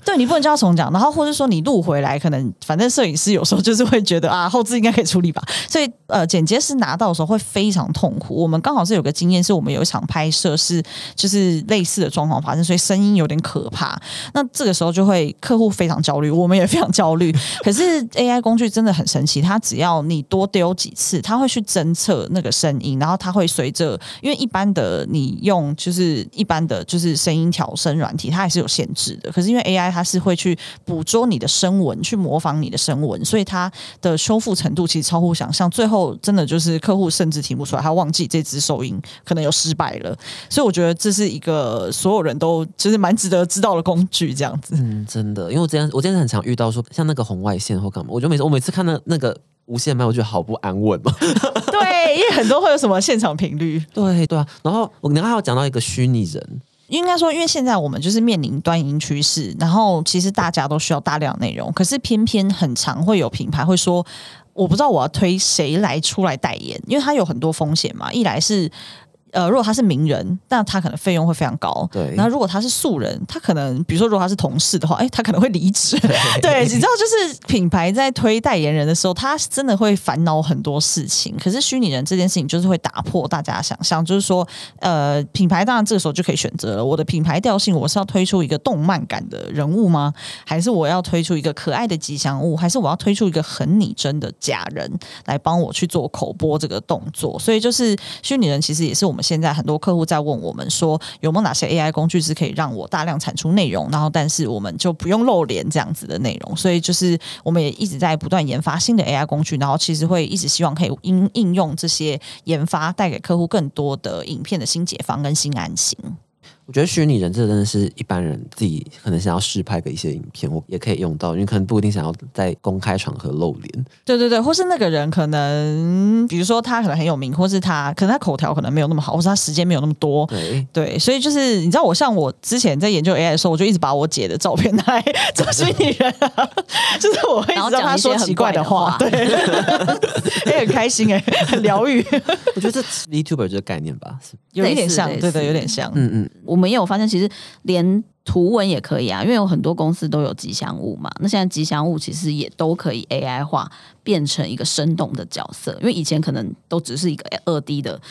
对你不能叫他重讲，然后或者说你录回来，可能反正摄影师有时候就是会觉得啊，后置应该可以处理吧。所以呃，剪接师拿到的时候会非常痛苦。我们刚好是有个经验，是我们有一场拍摄是就是类似的状况发生，所以声音有点可怕。那这个时候就会客户非常焦虑，我们也非常焦虑。可是 AI 工具真的很神奇，它只要你多丢几次，它会去侦测那个声音，然后它会随着，因为一般的你用就是一般的就是声音调声软体，它还是有限制的。可是因为 AI 它是会去捕捉你的声纹，去模仿你的声纹，所以它的修复程度其实超乎想象。最后真的就是客户甚至听不出来，他忘记这只。收音可能有失败了，所以我觉得这是一个所有人都其实蛮值得知道的工具，这样子。嗯，真的，因为我之前我之前很常遇到说，像那个红外线或干嘛，我就每次我每次看到那个无线麦，我觉得好不安稳嘛。对，因为很多会有什么现场频率，对对啊。然后我刚刚还有讲到一个虚拟人，应该说，因为现在我们就是面临端音趋势，然后其实大家都需要大量内容，可是偏偏很常会有品牌会说。我不知道我要推谁来出来代言，因为他有很多风险嘛。一来是。呃，如果他是名人，那他可能费用会非常高。对，然后如果他是素人，他可能，比如说如果他是同事的话，哎，他可能会离职。对，你知道，就是品牌在推代言人的时候，他真的会烦恼很多事情。可是虚拟人这件事情，就是会打破大家想象，就是说，呃，品牌当然这个时候就可以选择了，我的品牌调性，我是要推出一个动漫感的人物吗？还是我要推出一个可爱的吉祥物？还是我要推出一个很拟真的假人来帮我去做口播这个动作？所以，就是虚拟人其实也是我们。现在很多客户在问我们说，有没有哪些 AI 工具是可以让我大量产出内容，然后但是我们就不用露脸这样子的内容。所以就是我们也一直在不断研发新的 AI 工具，然后其实会一直希望可以应应用这些研发，带给客户更多的影片的新解方跟新安心。我觉得虚拟人这真的是一般人自己可能想要试拍的一些影片，我也可以用到，因为可能不一定想要在公开场合露脸。对对对，或是那个人可能，比如说他可能很有名，或是他可能他口条可能没有那么好，或是他时间没有那么多。对对，所以就是你知道，我像我之前在研究 AI 的时候，我就一直把我姐的照片 拿来做虚拟人，就是我会一直让他说奇怪的话，对，也很开心哎，很疗愈。我觉得这 YouTuber 这个概念吧，有一点像，对对，有点像，嗯嗯。我们也有发现，其实连图文也可以啊，因为有很多公司都有吉祥物嘛。那现在吉祥物其实也都可以 AI 化，变成一个生动的角色。因为以前可能都只是一个二 D 的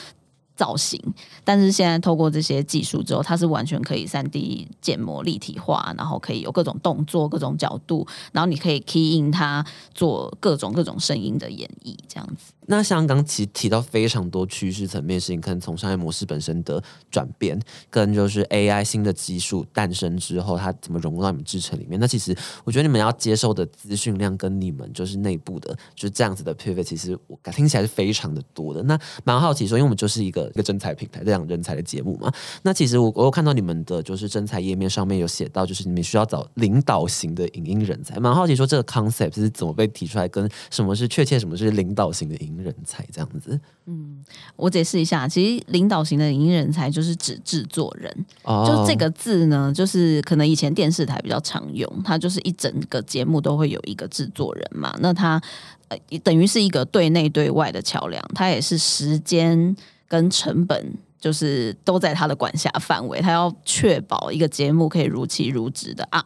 造型，但是现在透过这些技术之后，它是完全可以三 D 建模立体化，然后可以有各种动作、各种角度，然后你可以 key in 它做各种各种声音的演绎，这样子。那像刚其提到非常多趋势层面事情，可能从商业模式本身的转变，跟就是 AI 新的技术诞生之后，它怎么融入到你们制程里面？那其实我觉得你们要接受的资讯量跟你们就是内部的就是这样子的 pivot，其实我听起来是非常的多的。那蛮好奇说，因为我们就是一个一个真才平台这样人才的节目嘛。那其实我我有看到你们的就是真才页面上面有写到，就是你们需要找领导型的影音人才。蛮好奇说这个 concept 是怎么被提出来，跟什么是确切什么是领导型的影。人才这样子，嗯，我解释一下，其实领导型的影音人才就是指制作人，就这个字呢，就是可能以前电视台比较常用，它就是一整个节目都会有一个制作人嘛，那他呃等于是一个对内对外的桥梁，它也是时间跟成本。就是都在他的管辖范围，他要确保一个节目可以如期如职的 on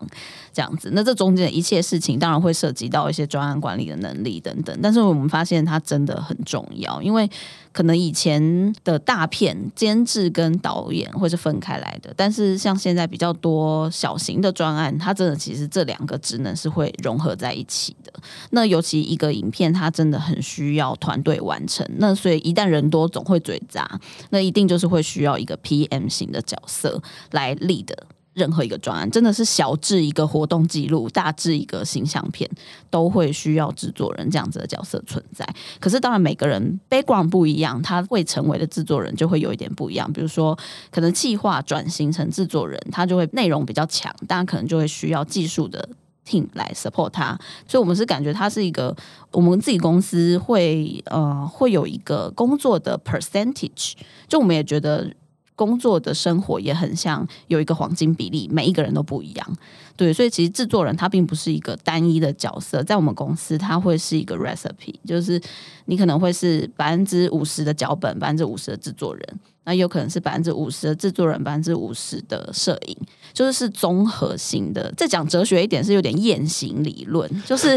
这样子。那这中间的一切事情，当然会涉及到一些专案管理的能力等等。但是我们发现它真的很重要，因为。可能以前的大片监制跟导演会是分开来的，但是像现在比较多小型的专案，它真的其实这两个职能是会融合在一起的。那尤其一个影片，它真的很需要团队完成。那所以一旦人多，总会嘴杂，那一定就是会需要一个 PM 型的角色来立的。任何一个专案，真的是小至一个活动记录，大至一个形象片，都会需要制作人这样子的角色存在。可是，当然每个人 background 不一样，他会成为的制作人就会有一点不一样。比如说，可能计划转型成制作人，他就会内容比较强，但可能就会需要技术的 team 来 support 他。所以，我们是感觉他是一个，我们自己公司会呃会有一个工作的 percentage，就我们也觉得。工作的生活也很像有一个黄金比例，每一个人都不一样。对，所以其实制作人他并不是一个单一的角色，在我们公司他会是一个 recipe，就是你可能会是百分之五十的脚本，百分之五十的制作人，那有可能是百分之五十的制作人，百分之五十的摄影，就是是综合性的。再讲哲学一点，是有点雁行理论，就是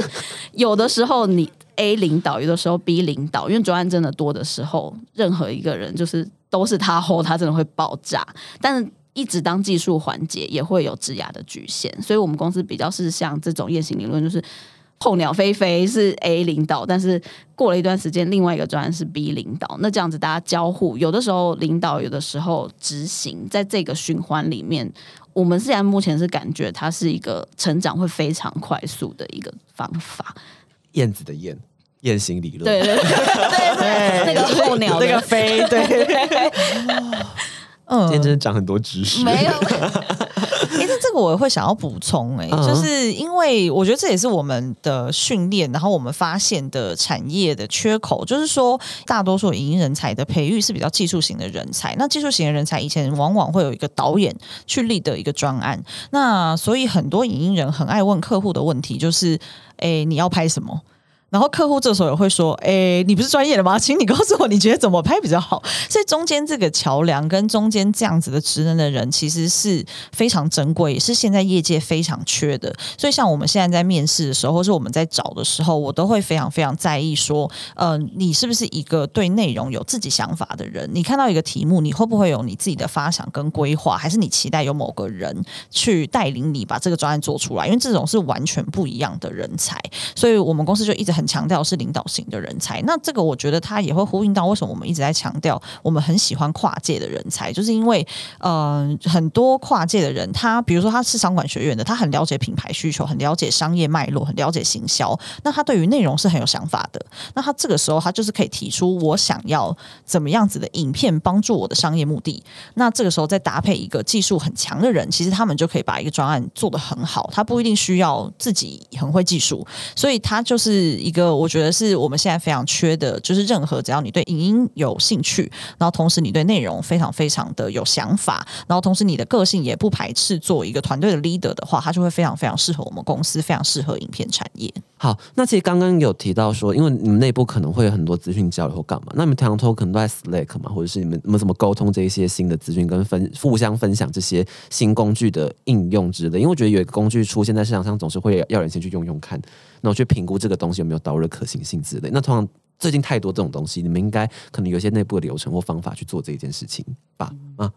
有的时候你 A 领导，有的时候 B 领导，因为专案真的多的时候，任何一个人就是。都是他后，他真的会爆炸。但是一直当技术环节也会有质押的局限，所以我们公司比较是像这种夜行理论，就是候鸟飞飞是 A 领导，但是过了一段时间，另外一个专案是 B 领导。那这样子大家交互，有的时候领导，有的时候执行，在这个循环里面，我们现在目前是感觉它是一个成长会非常快速的一个方法。燕子的燕。雁行理论，对对对对，那个候鸟那个飞，对，嗯，今天真的长很多知识，没有。哎，那这个我会想要补充，哎，就是因为我觉得这也是我们的训练，然后我们发现的产业的缺口，就是说大多数影音人才的培育是比较技术型的人才，那技术型的人才以前往往会有一个导演去立的一个专案，那所以很多影音人很爱问客户的问题，就是，哎，你要拍什么？然后客户这时候也会说：“哎，你不是专业的吗？请你告诉我，你觉得怎么拍比较好？”所以中间这个桥梁跟中间这样子的职能的人，其实是非常珍贵，也是现在业界非常缺的。所以像我们现在在面试的时候，或是我们在找的时候，我都会非常非常在意说：“呃，你是不是一个对内容有自己想法的人？你看到一个题目，你会不会有你自己的发想跟规划？还是你期待有某个人去带领你把这个专案做出来？因为这种是完全不一样的人才。所以我们公司就一直很。”很强调是领导型的人才，那这个我觉得他也会呼应到为什么我们一直在强调我们很喜欢跨界的人才，就是因为呃很多跨界的人，他比如说他是商管学院的，他很了解品牌需求，很了解商业脉络，很了解行销，那他对于内容是很有想法的。那他这个时候他就是可以提出我想要怎么样子的影片帮助我的商业目的。那这个时候再搭配一个技术很强的人，其实他们就可以把一个专案做得很好。他不一定需要自己很会技术，所以他就是一个。我觉得是我们现在非常缺的，就是任何只要你对影音有兴趣，然后同时你对内容非常非常的有想法，然后同时你的个性也不排斥做一个团队的 leader 的话，他就会非常非常适合我们公司，非常适合影片产业。好，那其实刚刚有提到说，因为你们内部可能会有很多资讯交流或干嘛，那你们常常可能都在 Slack 嘛，或者是你们你们怎么沟通这一些新的资讯，跟分互相分享这些新工具的应用之类？因为我觉得有一个工具出现在市场上，总是会要人先去用用看。那我去评估这个东西有没有导入可行性之类。那通常最近太多这种东西，你们应该可能有一些内部的流程或方法去做这一件事情吧？啊，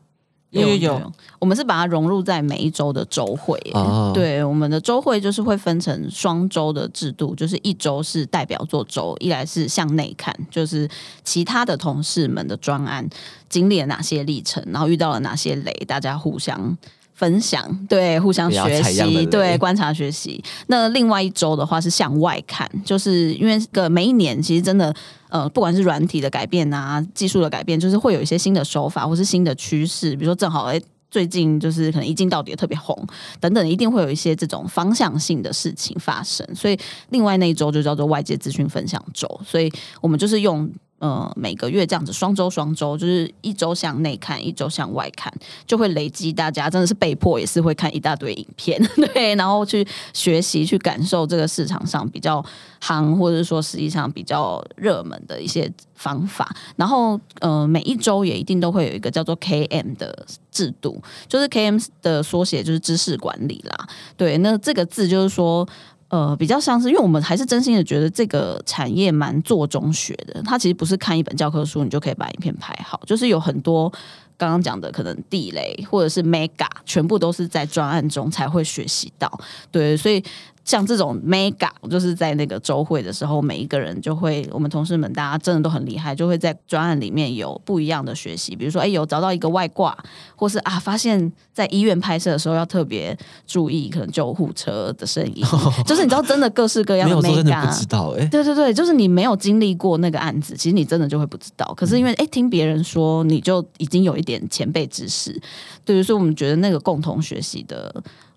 有有有，我们是把它融入在每一周的周会。哦对，我们的周会就是会分成双周的制度，就是一周是代表作周，一来是向内看，就是其他的同事们的专案经历了哪些历程，然后遇到了哪些雷，大家互相。分享对，互相学习，对，观察学习。那另外一周的话是向外看，就是因为个每一年其实真的呃，不管是软体的改变啊，技术的改变，就是会有一些新的手法或是新的趋势，比如说正好哎。最近就是可能一镜到底也特别红，等等，一定会有一些这种方向性的事情发生。所以另外那一周就叫做外界资讯分享周，所以我们就是用呃每个月这样子双周双周，就是一周向内看，一周向外看，就会累积大家真的是被迫也是会看一大堆影片，对，然后去学习去感受这个市场上比较夯，或者说实际上比较热门的一些方法。然后呃每一周也一定都会有一个叫做 KM 的制度，就是 KM 的缩写就是知识管理啦。对，那这个字就是说。呃，比较像是，因为我们还是真心的觉得这个产业蛮做中学的，它其实不是看一本教科书你就可以把影片拍好，就是有很多刚刚讲的可能地雷或者是 mega，全部都是在专案中才会学习到。对，所以像这种 mega，就是在那个周会的时候，每一个人就会，我们同事们大家真的都很厉害，就会在专案里面有不一样的学习。比如说，哎，有找到一个外挂，或是啊，发现在医院拍摄的时候要特别注意可能救护车的声音，就是你知道，真的各式各样的 mega 不知道哎、对对对，就是你没有经历过那个案子，其实你真的就会不知道。可是因为哎，听别人说，你就已经有一点前辈知识，对，所以我们觉得那个共同学习的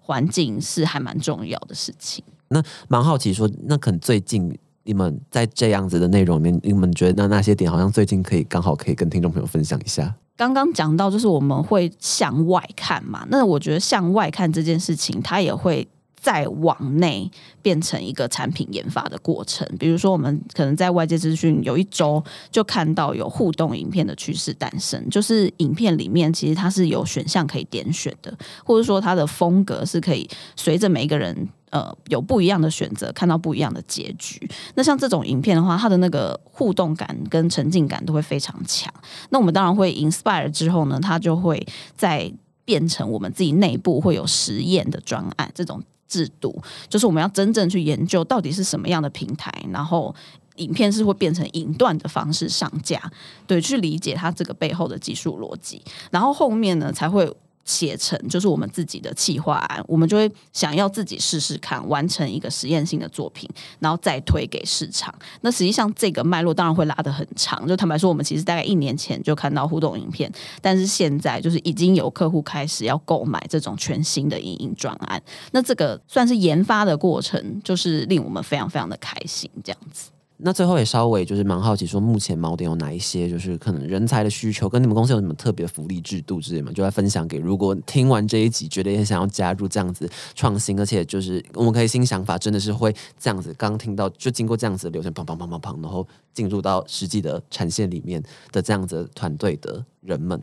环境是还蛮重要的事情。那蛮好奇说，那可能最近你们在这样子的内容里面，你们觉得那那些点好像最近可以刚好可以跟听众朋友分享一下。刚刚讲到，就是我们会向外看嘛，那我觉得向外看这件事情，它也会再往内变成一个产品研发的过程。比如说，我们可能在外界资讯有一周就看到有互动影片的趋势诞生，就是影片里面其实它是有选项可以点选的，或者说它的风格是可以随着每一个人。呃，有不一样的选择，看到不一样的结局。那像这种影片的话，它的那个互动感跟沉浸感都会非常强。那我们当然会 inspire 之后呢，它就会再变成我们自己内部会有实验的专案这种制度，就是我们要真正去研究到底是什么样的平台，然后影片是会变成影段的方式上架，对，去理解它这个背后的技术逻辑，然后后面呢才会。写成就是我们自己的企划案，我们就会想要自己试试看，完成一个实验性的作品，然后再推给市场。那实际上这个脉络当然会拉得很长。就坦白说，我们其实大概一年前就看到互动影片，但是现在就是已经有客户开始要购买这种全新的影音专案。那这个算是研发的过程，就是令我们非常非常的开心，这样子。那最后也稍微就是蛮好奇，说目前锚点有哪一些，就是可能人才的需求，跟你们公司有什么特别的福利制度之类嘛，就来分享给如果听完这一集，觉得也想要加入这样子创新，而且就是我们可以新想法，真的是会这样子。刚听到就经过这样子的流程，砰砰砰砰砰，然后进入到实际的产线里面的这样子团队的人们。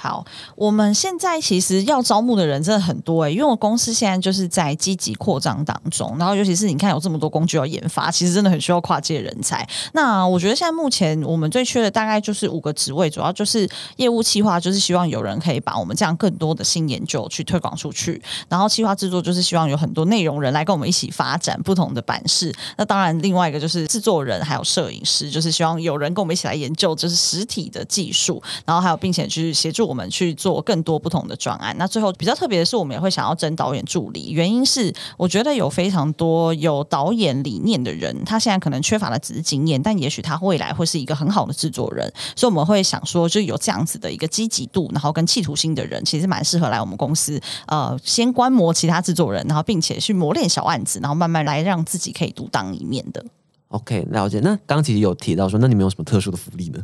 好，我们现在其实要招募的人真的很多诶、因为我公司现在就是在积极扩张当中，然后尤其是你看有这么多工具要研发，其实真的很需要跨界人才。那我觉得现在目前我们最缺的大概就是五个职位，主要就是业务企划，就是希望有人可以把我们这样更多的新研究去推广出去，然后企划制作就是希望有很多内容人来跟我们一起发展不同的版式。那当然，另外一个就是制作人还有摄影师，就是希望有人跟我们一起来研究就是实体的技术，然后还有并且去协助我们去做更多不同的专案。那最后比较特别的是，我们也会想要征导演助理，原因是我觉得有非常多有导演理念的人，他现在可能缺乏的只是经验，但也许他未来会是一个很好的制作人。所以我们会想说，就有这样子的一个积极度，然后跟企图心的人，其实蛮适合来我们公司，呃，先观摩其他制作人，然后并且去磨练小案子，然后慢慢来让自己可以独当一面的。OK，了解。那刚刚其实有提到说，那你们有什么特殊的福利呢？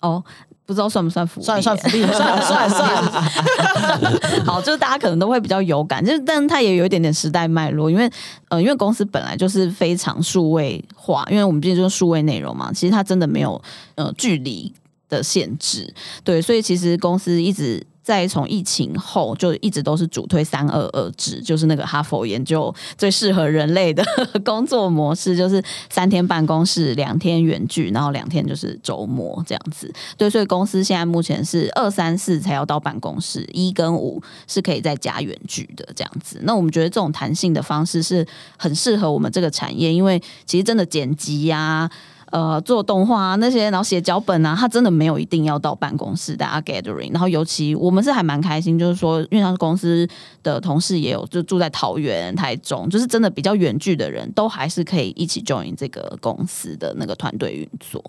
哦，不知道算不算福利？算 算，福利算了算了算。好，就是大家可能都会比较有感，就是但它也有一点点时代脉络，因为呃，因为公司本来就是非常数位化，因为我们毕竟就是数位内容嘛，其实它真的没有呃距离的限制，对，所以其实公司一直。在从疫情后就一直都是主推三二二制，就是那个哈佛研究最适合人类的 工作模式，就是三天办公室，两天远距，然后两天就是周末这样子。对，所以公司现在目前是二三四才要到办公室，一跟五是可以在家远距的这样子。那我们觉得这种弹性的方式是很适合我们这个产业，因为其实真的剪辑呀。呃，做动画啊那些，然后写脚本啊，他真的没有一定要到办公室大家 gathering。然后尤其我们是还蛮开心，就是说，因为他公司的同事也有就住在桃园、台中，就是真的比较远距的人都还是可以一起 join 这个公司的那个团队运作。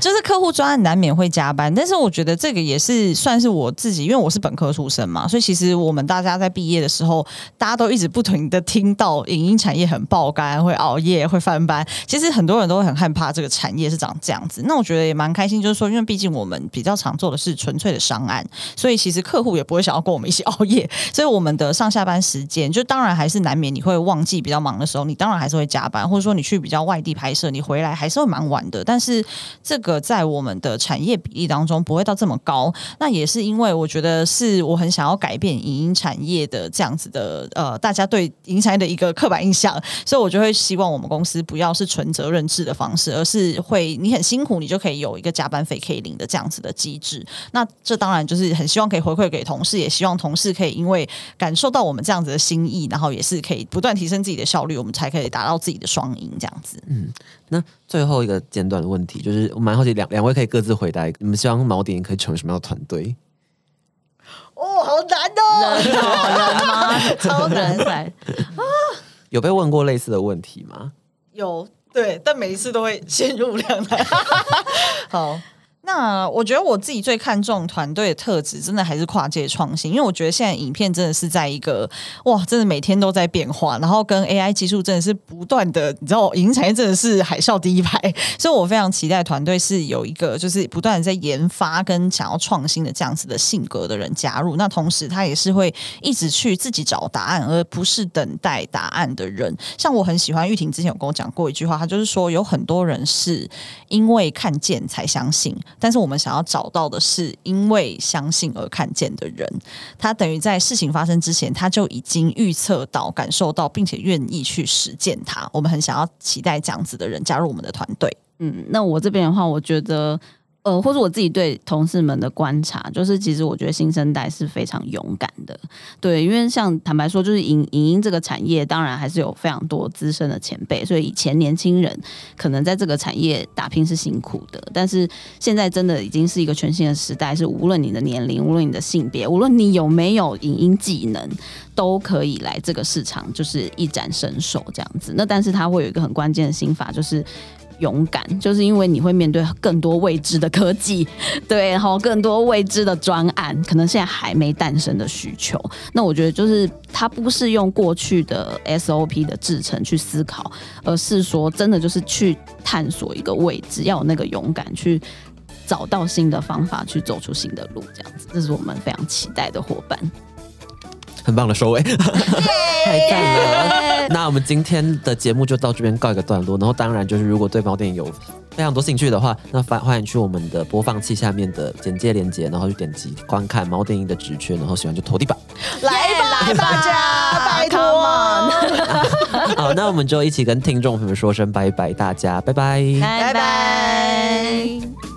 就是客户专案难免会加班，但是我觉得这个也是算是我自己，因为我是本科出身嘛，所以其实我们大家在毕业的时候，大家都一直不停的听到影音产业很爆肝，会熬夜，会翻班。其实很多人都会很害怕这个产业是长这样子。那我觉得也蛮开心，就是说，因为毕竟我们比较常做的是纯粹的商案，所以其实客户也不会想要跟我们一起熬夜。所以我们的上下班时间，就当然还是难免你会忘记比较忙的时候，你当然还是会加班，或者说你去比较外地拍摄，你回来还是会蛮晚的。但是这个在我们的产业比例当中不会到这么高，那也是因为我觉得是我很想要改变影音产业的这样子的呃，大家对影音产业的一个刻板印象，所以我就会希望我们公司不要是纯责任制的方式，而是会你很辛苦，你就可以有一个加班费可以领的这样子的机制。那这当然就是很希望可以回馈给同事，也希望同事可以因为感受到我们这样子的心意，然后也是可以不断提升自己的效率，我们才可以达到自己的双赢这样子。嗯，那最后一个简短的问题，就是我蛮好奇两两位可以各自回答，你们希望毛点可以成为什么样的团队？哦，好难哦，人哦人吗？超难赛。有被问过类似的问题吗？有对，但每一次都会陷入两难。好。那我觉得我自己最看重团队的特质，真的还是跨界创新，因为我觉得现在影片真的是在一个哇，真的每天都在变化，然后跟 AI 技术真的是不断的，你知道，影音产业真的是海啸第一排，所以我非常期待团队是有一个就是不断的在研发跟想要创新的这样子的性格的人加入，那同时他也是会一直去自己找答案，而不是等待答案的人。像我很喜欢玉婷之前有跟我讲过一句话，他就是说有很多人是因为看见才相信。但是我们想要找到的是，因为相信而看见的人，他等于在事情发生之前，他就已经预测到、感受到，并且愿意去实践他。我们很想要期待这样子的人加入我们的团队。嗯，那我这边的话，我觉得。呃，或者我自己对同事们的观察，就是其实我觉得新生代是非常勇敢的，对，因为像坦白说，就是影影音这个产业，当然还是有非常多资深的前辈，所以以前年轻人可能在这个产业打拼是辛苦的，但是现在真的已经是一个全新的时代，是无论你的年龄，无论你的性别，无论你有没有影音技能，都可以来这个市场，就是一展身手这样子。那但是它会有一个很关键的心法，就是。勇敢，就是因为你会面对更多未知的科技，对，然后更多未知的专案，可能现在还没诞生的需求。那我觉得，就是它不是用过去的 SOP 的制程去思考，而是说真的就是去探索一个未知，要有那个勇敢去找到新的方法，去走出新的路，这样子，这是我们非常期待的伙伴。很棒的收尾，太赞了！那我们今天的节目就到这边告一个段落。然后当然就是，如果对猫电影有非常多兴趣的话，那欢欢迎去我们的播放器下面的简介链接，然后去点击观看猫电影的直圈，然后喜欢就投地吧，来吧，大家拜托！好，那我们就一起跟听众朋友们说声拜拜，大家拜拜，拜拜。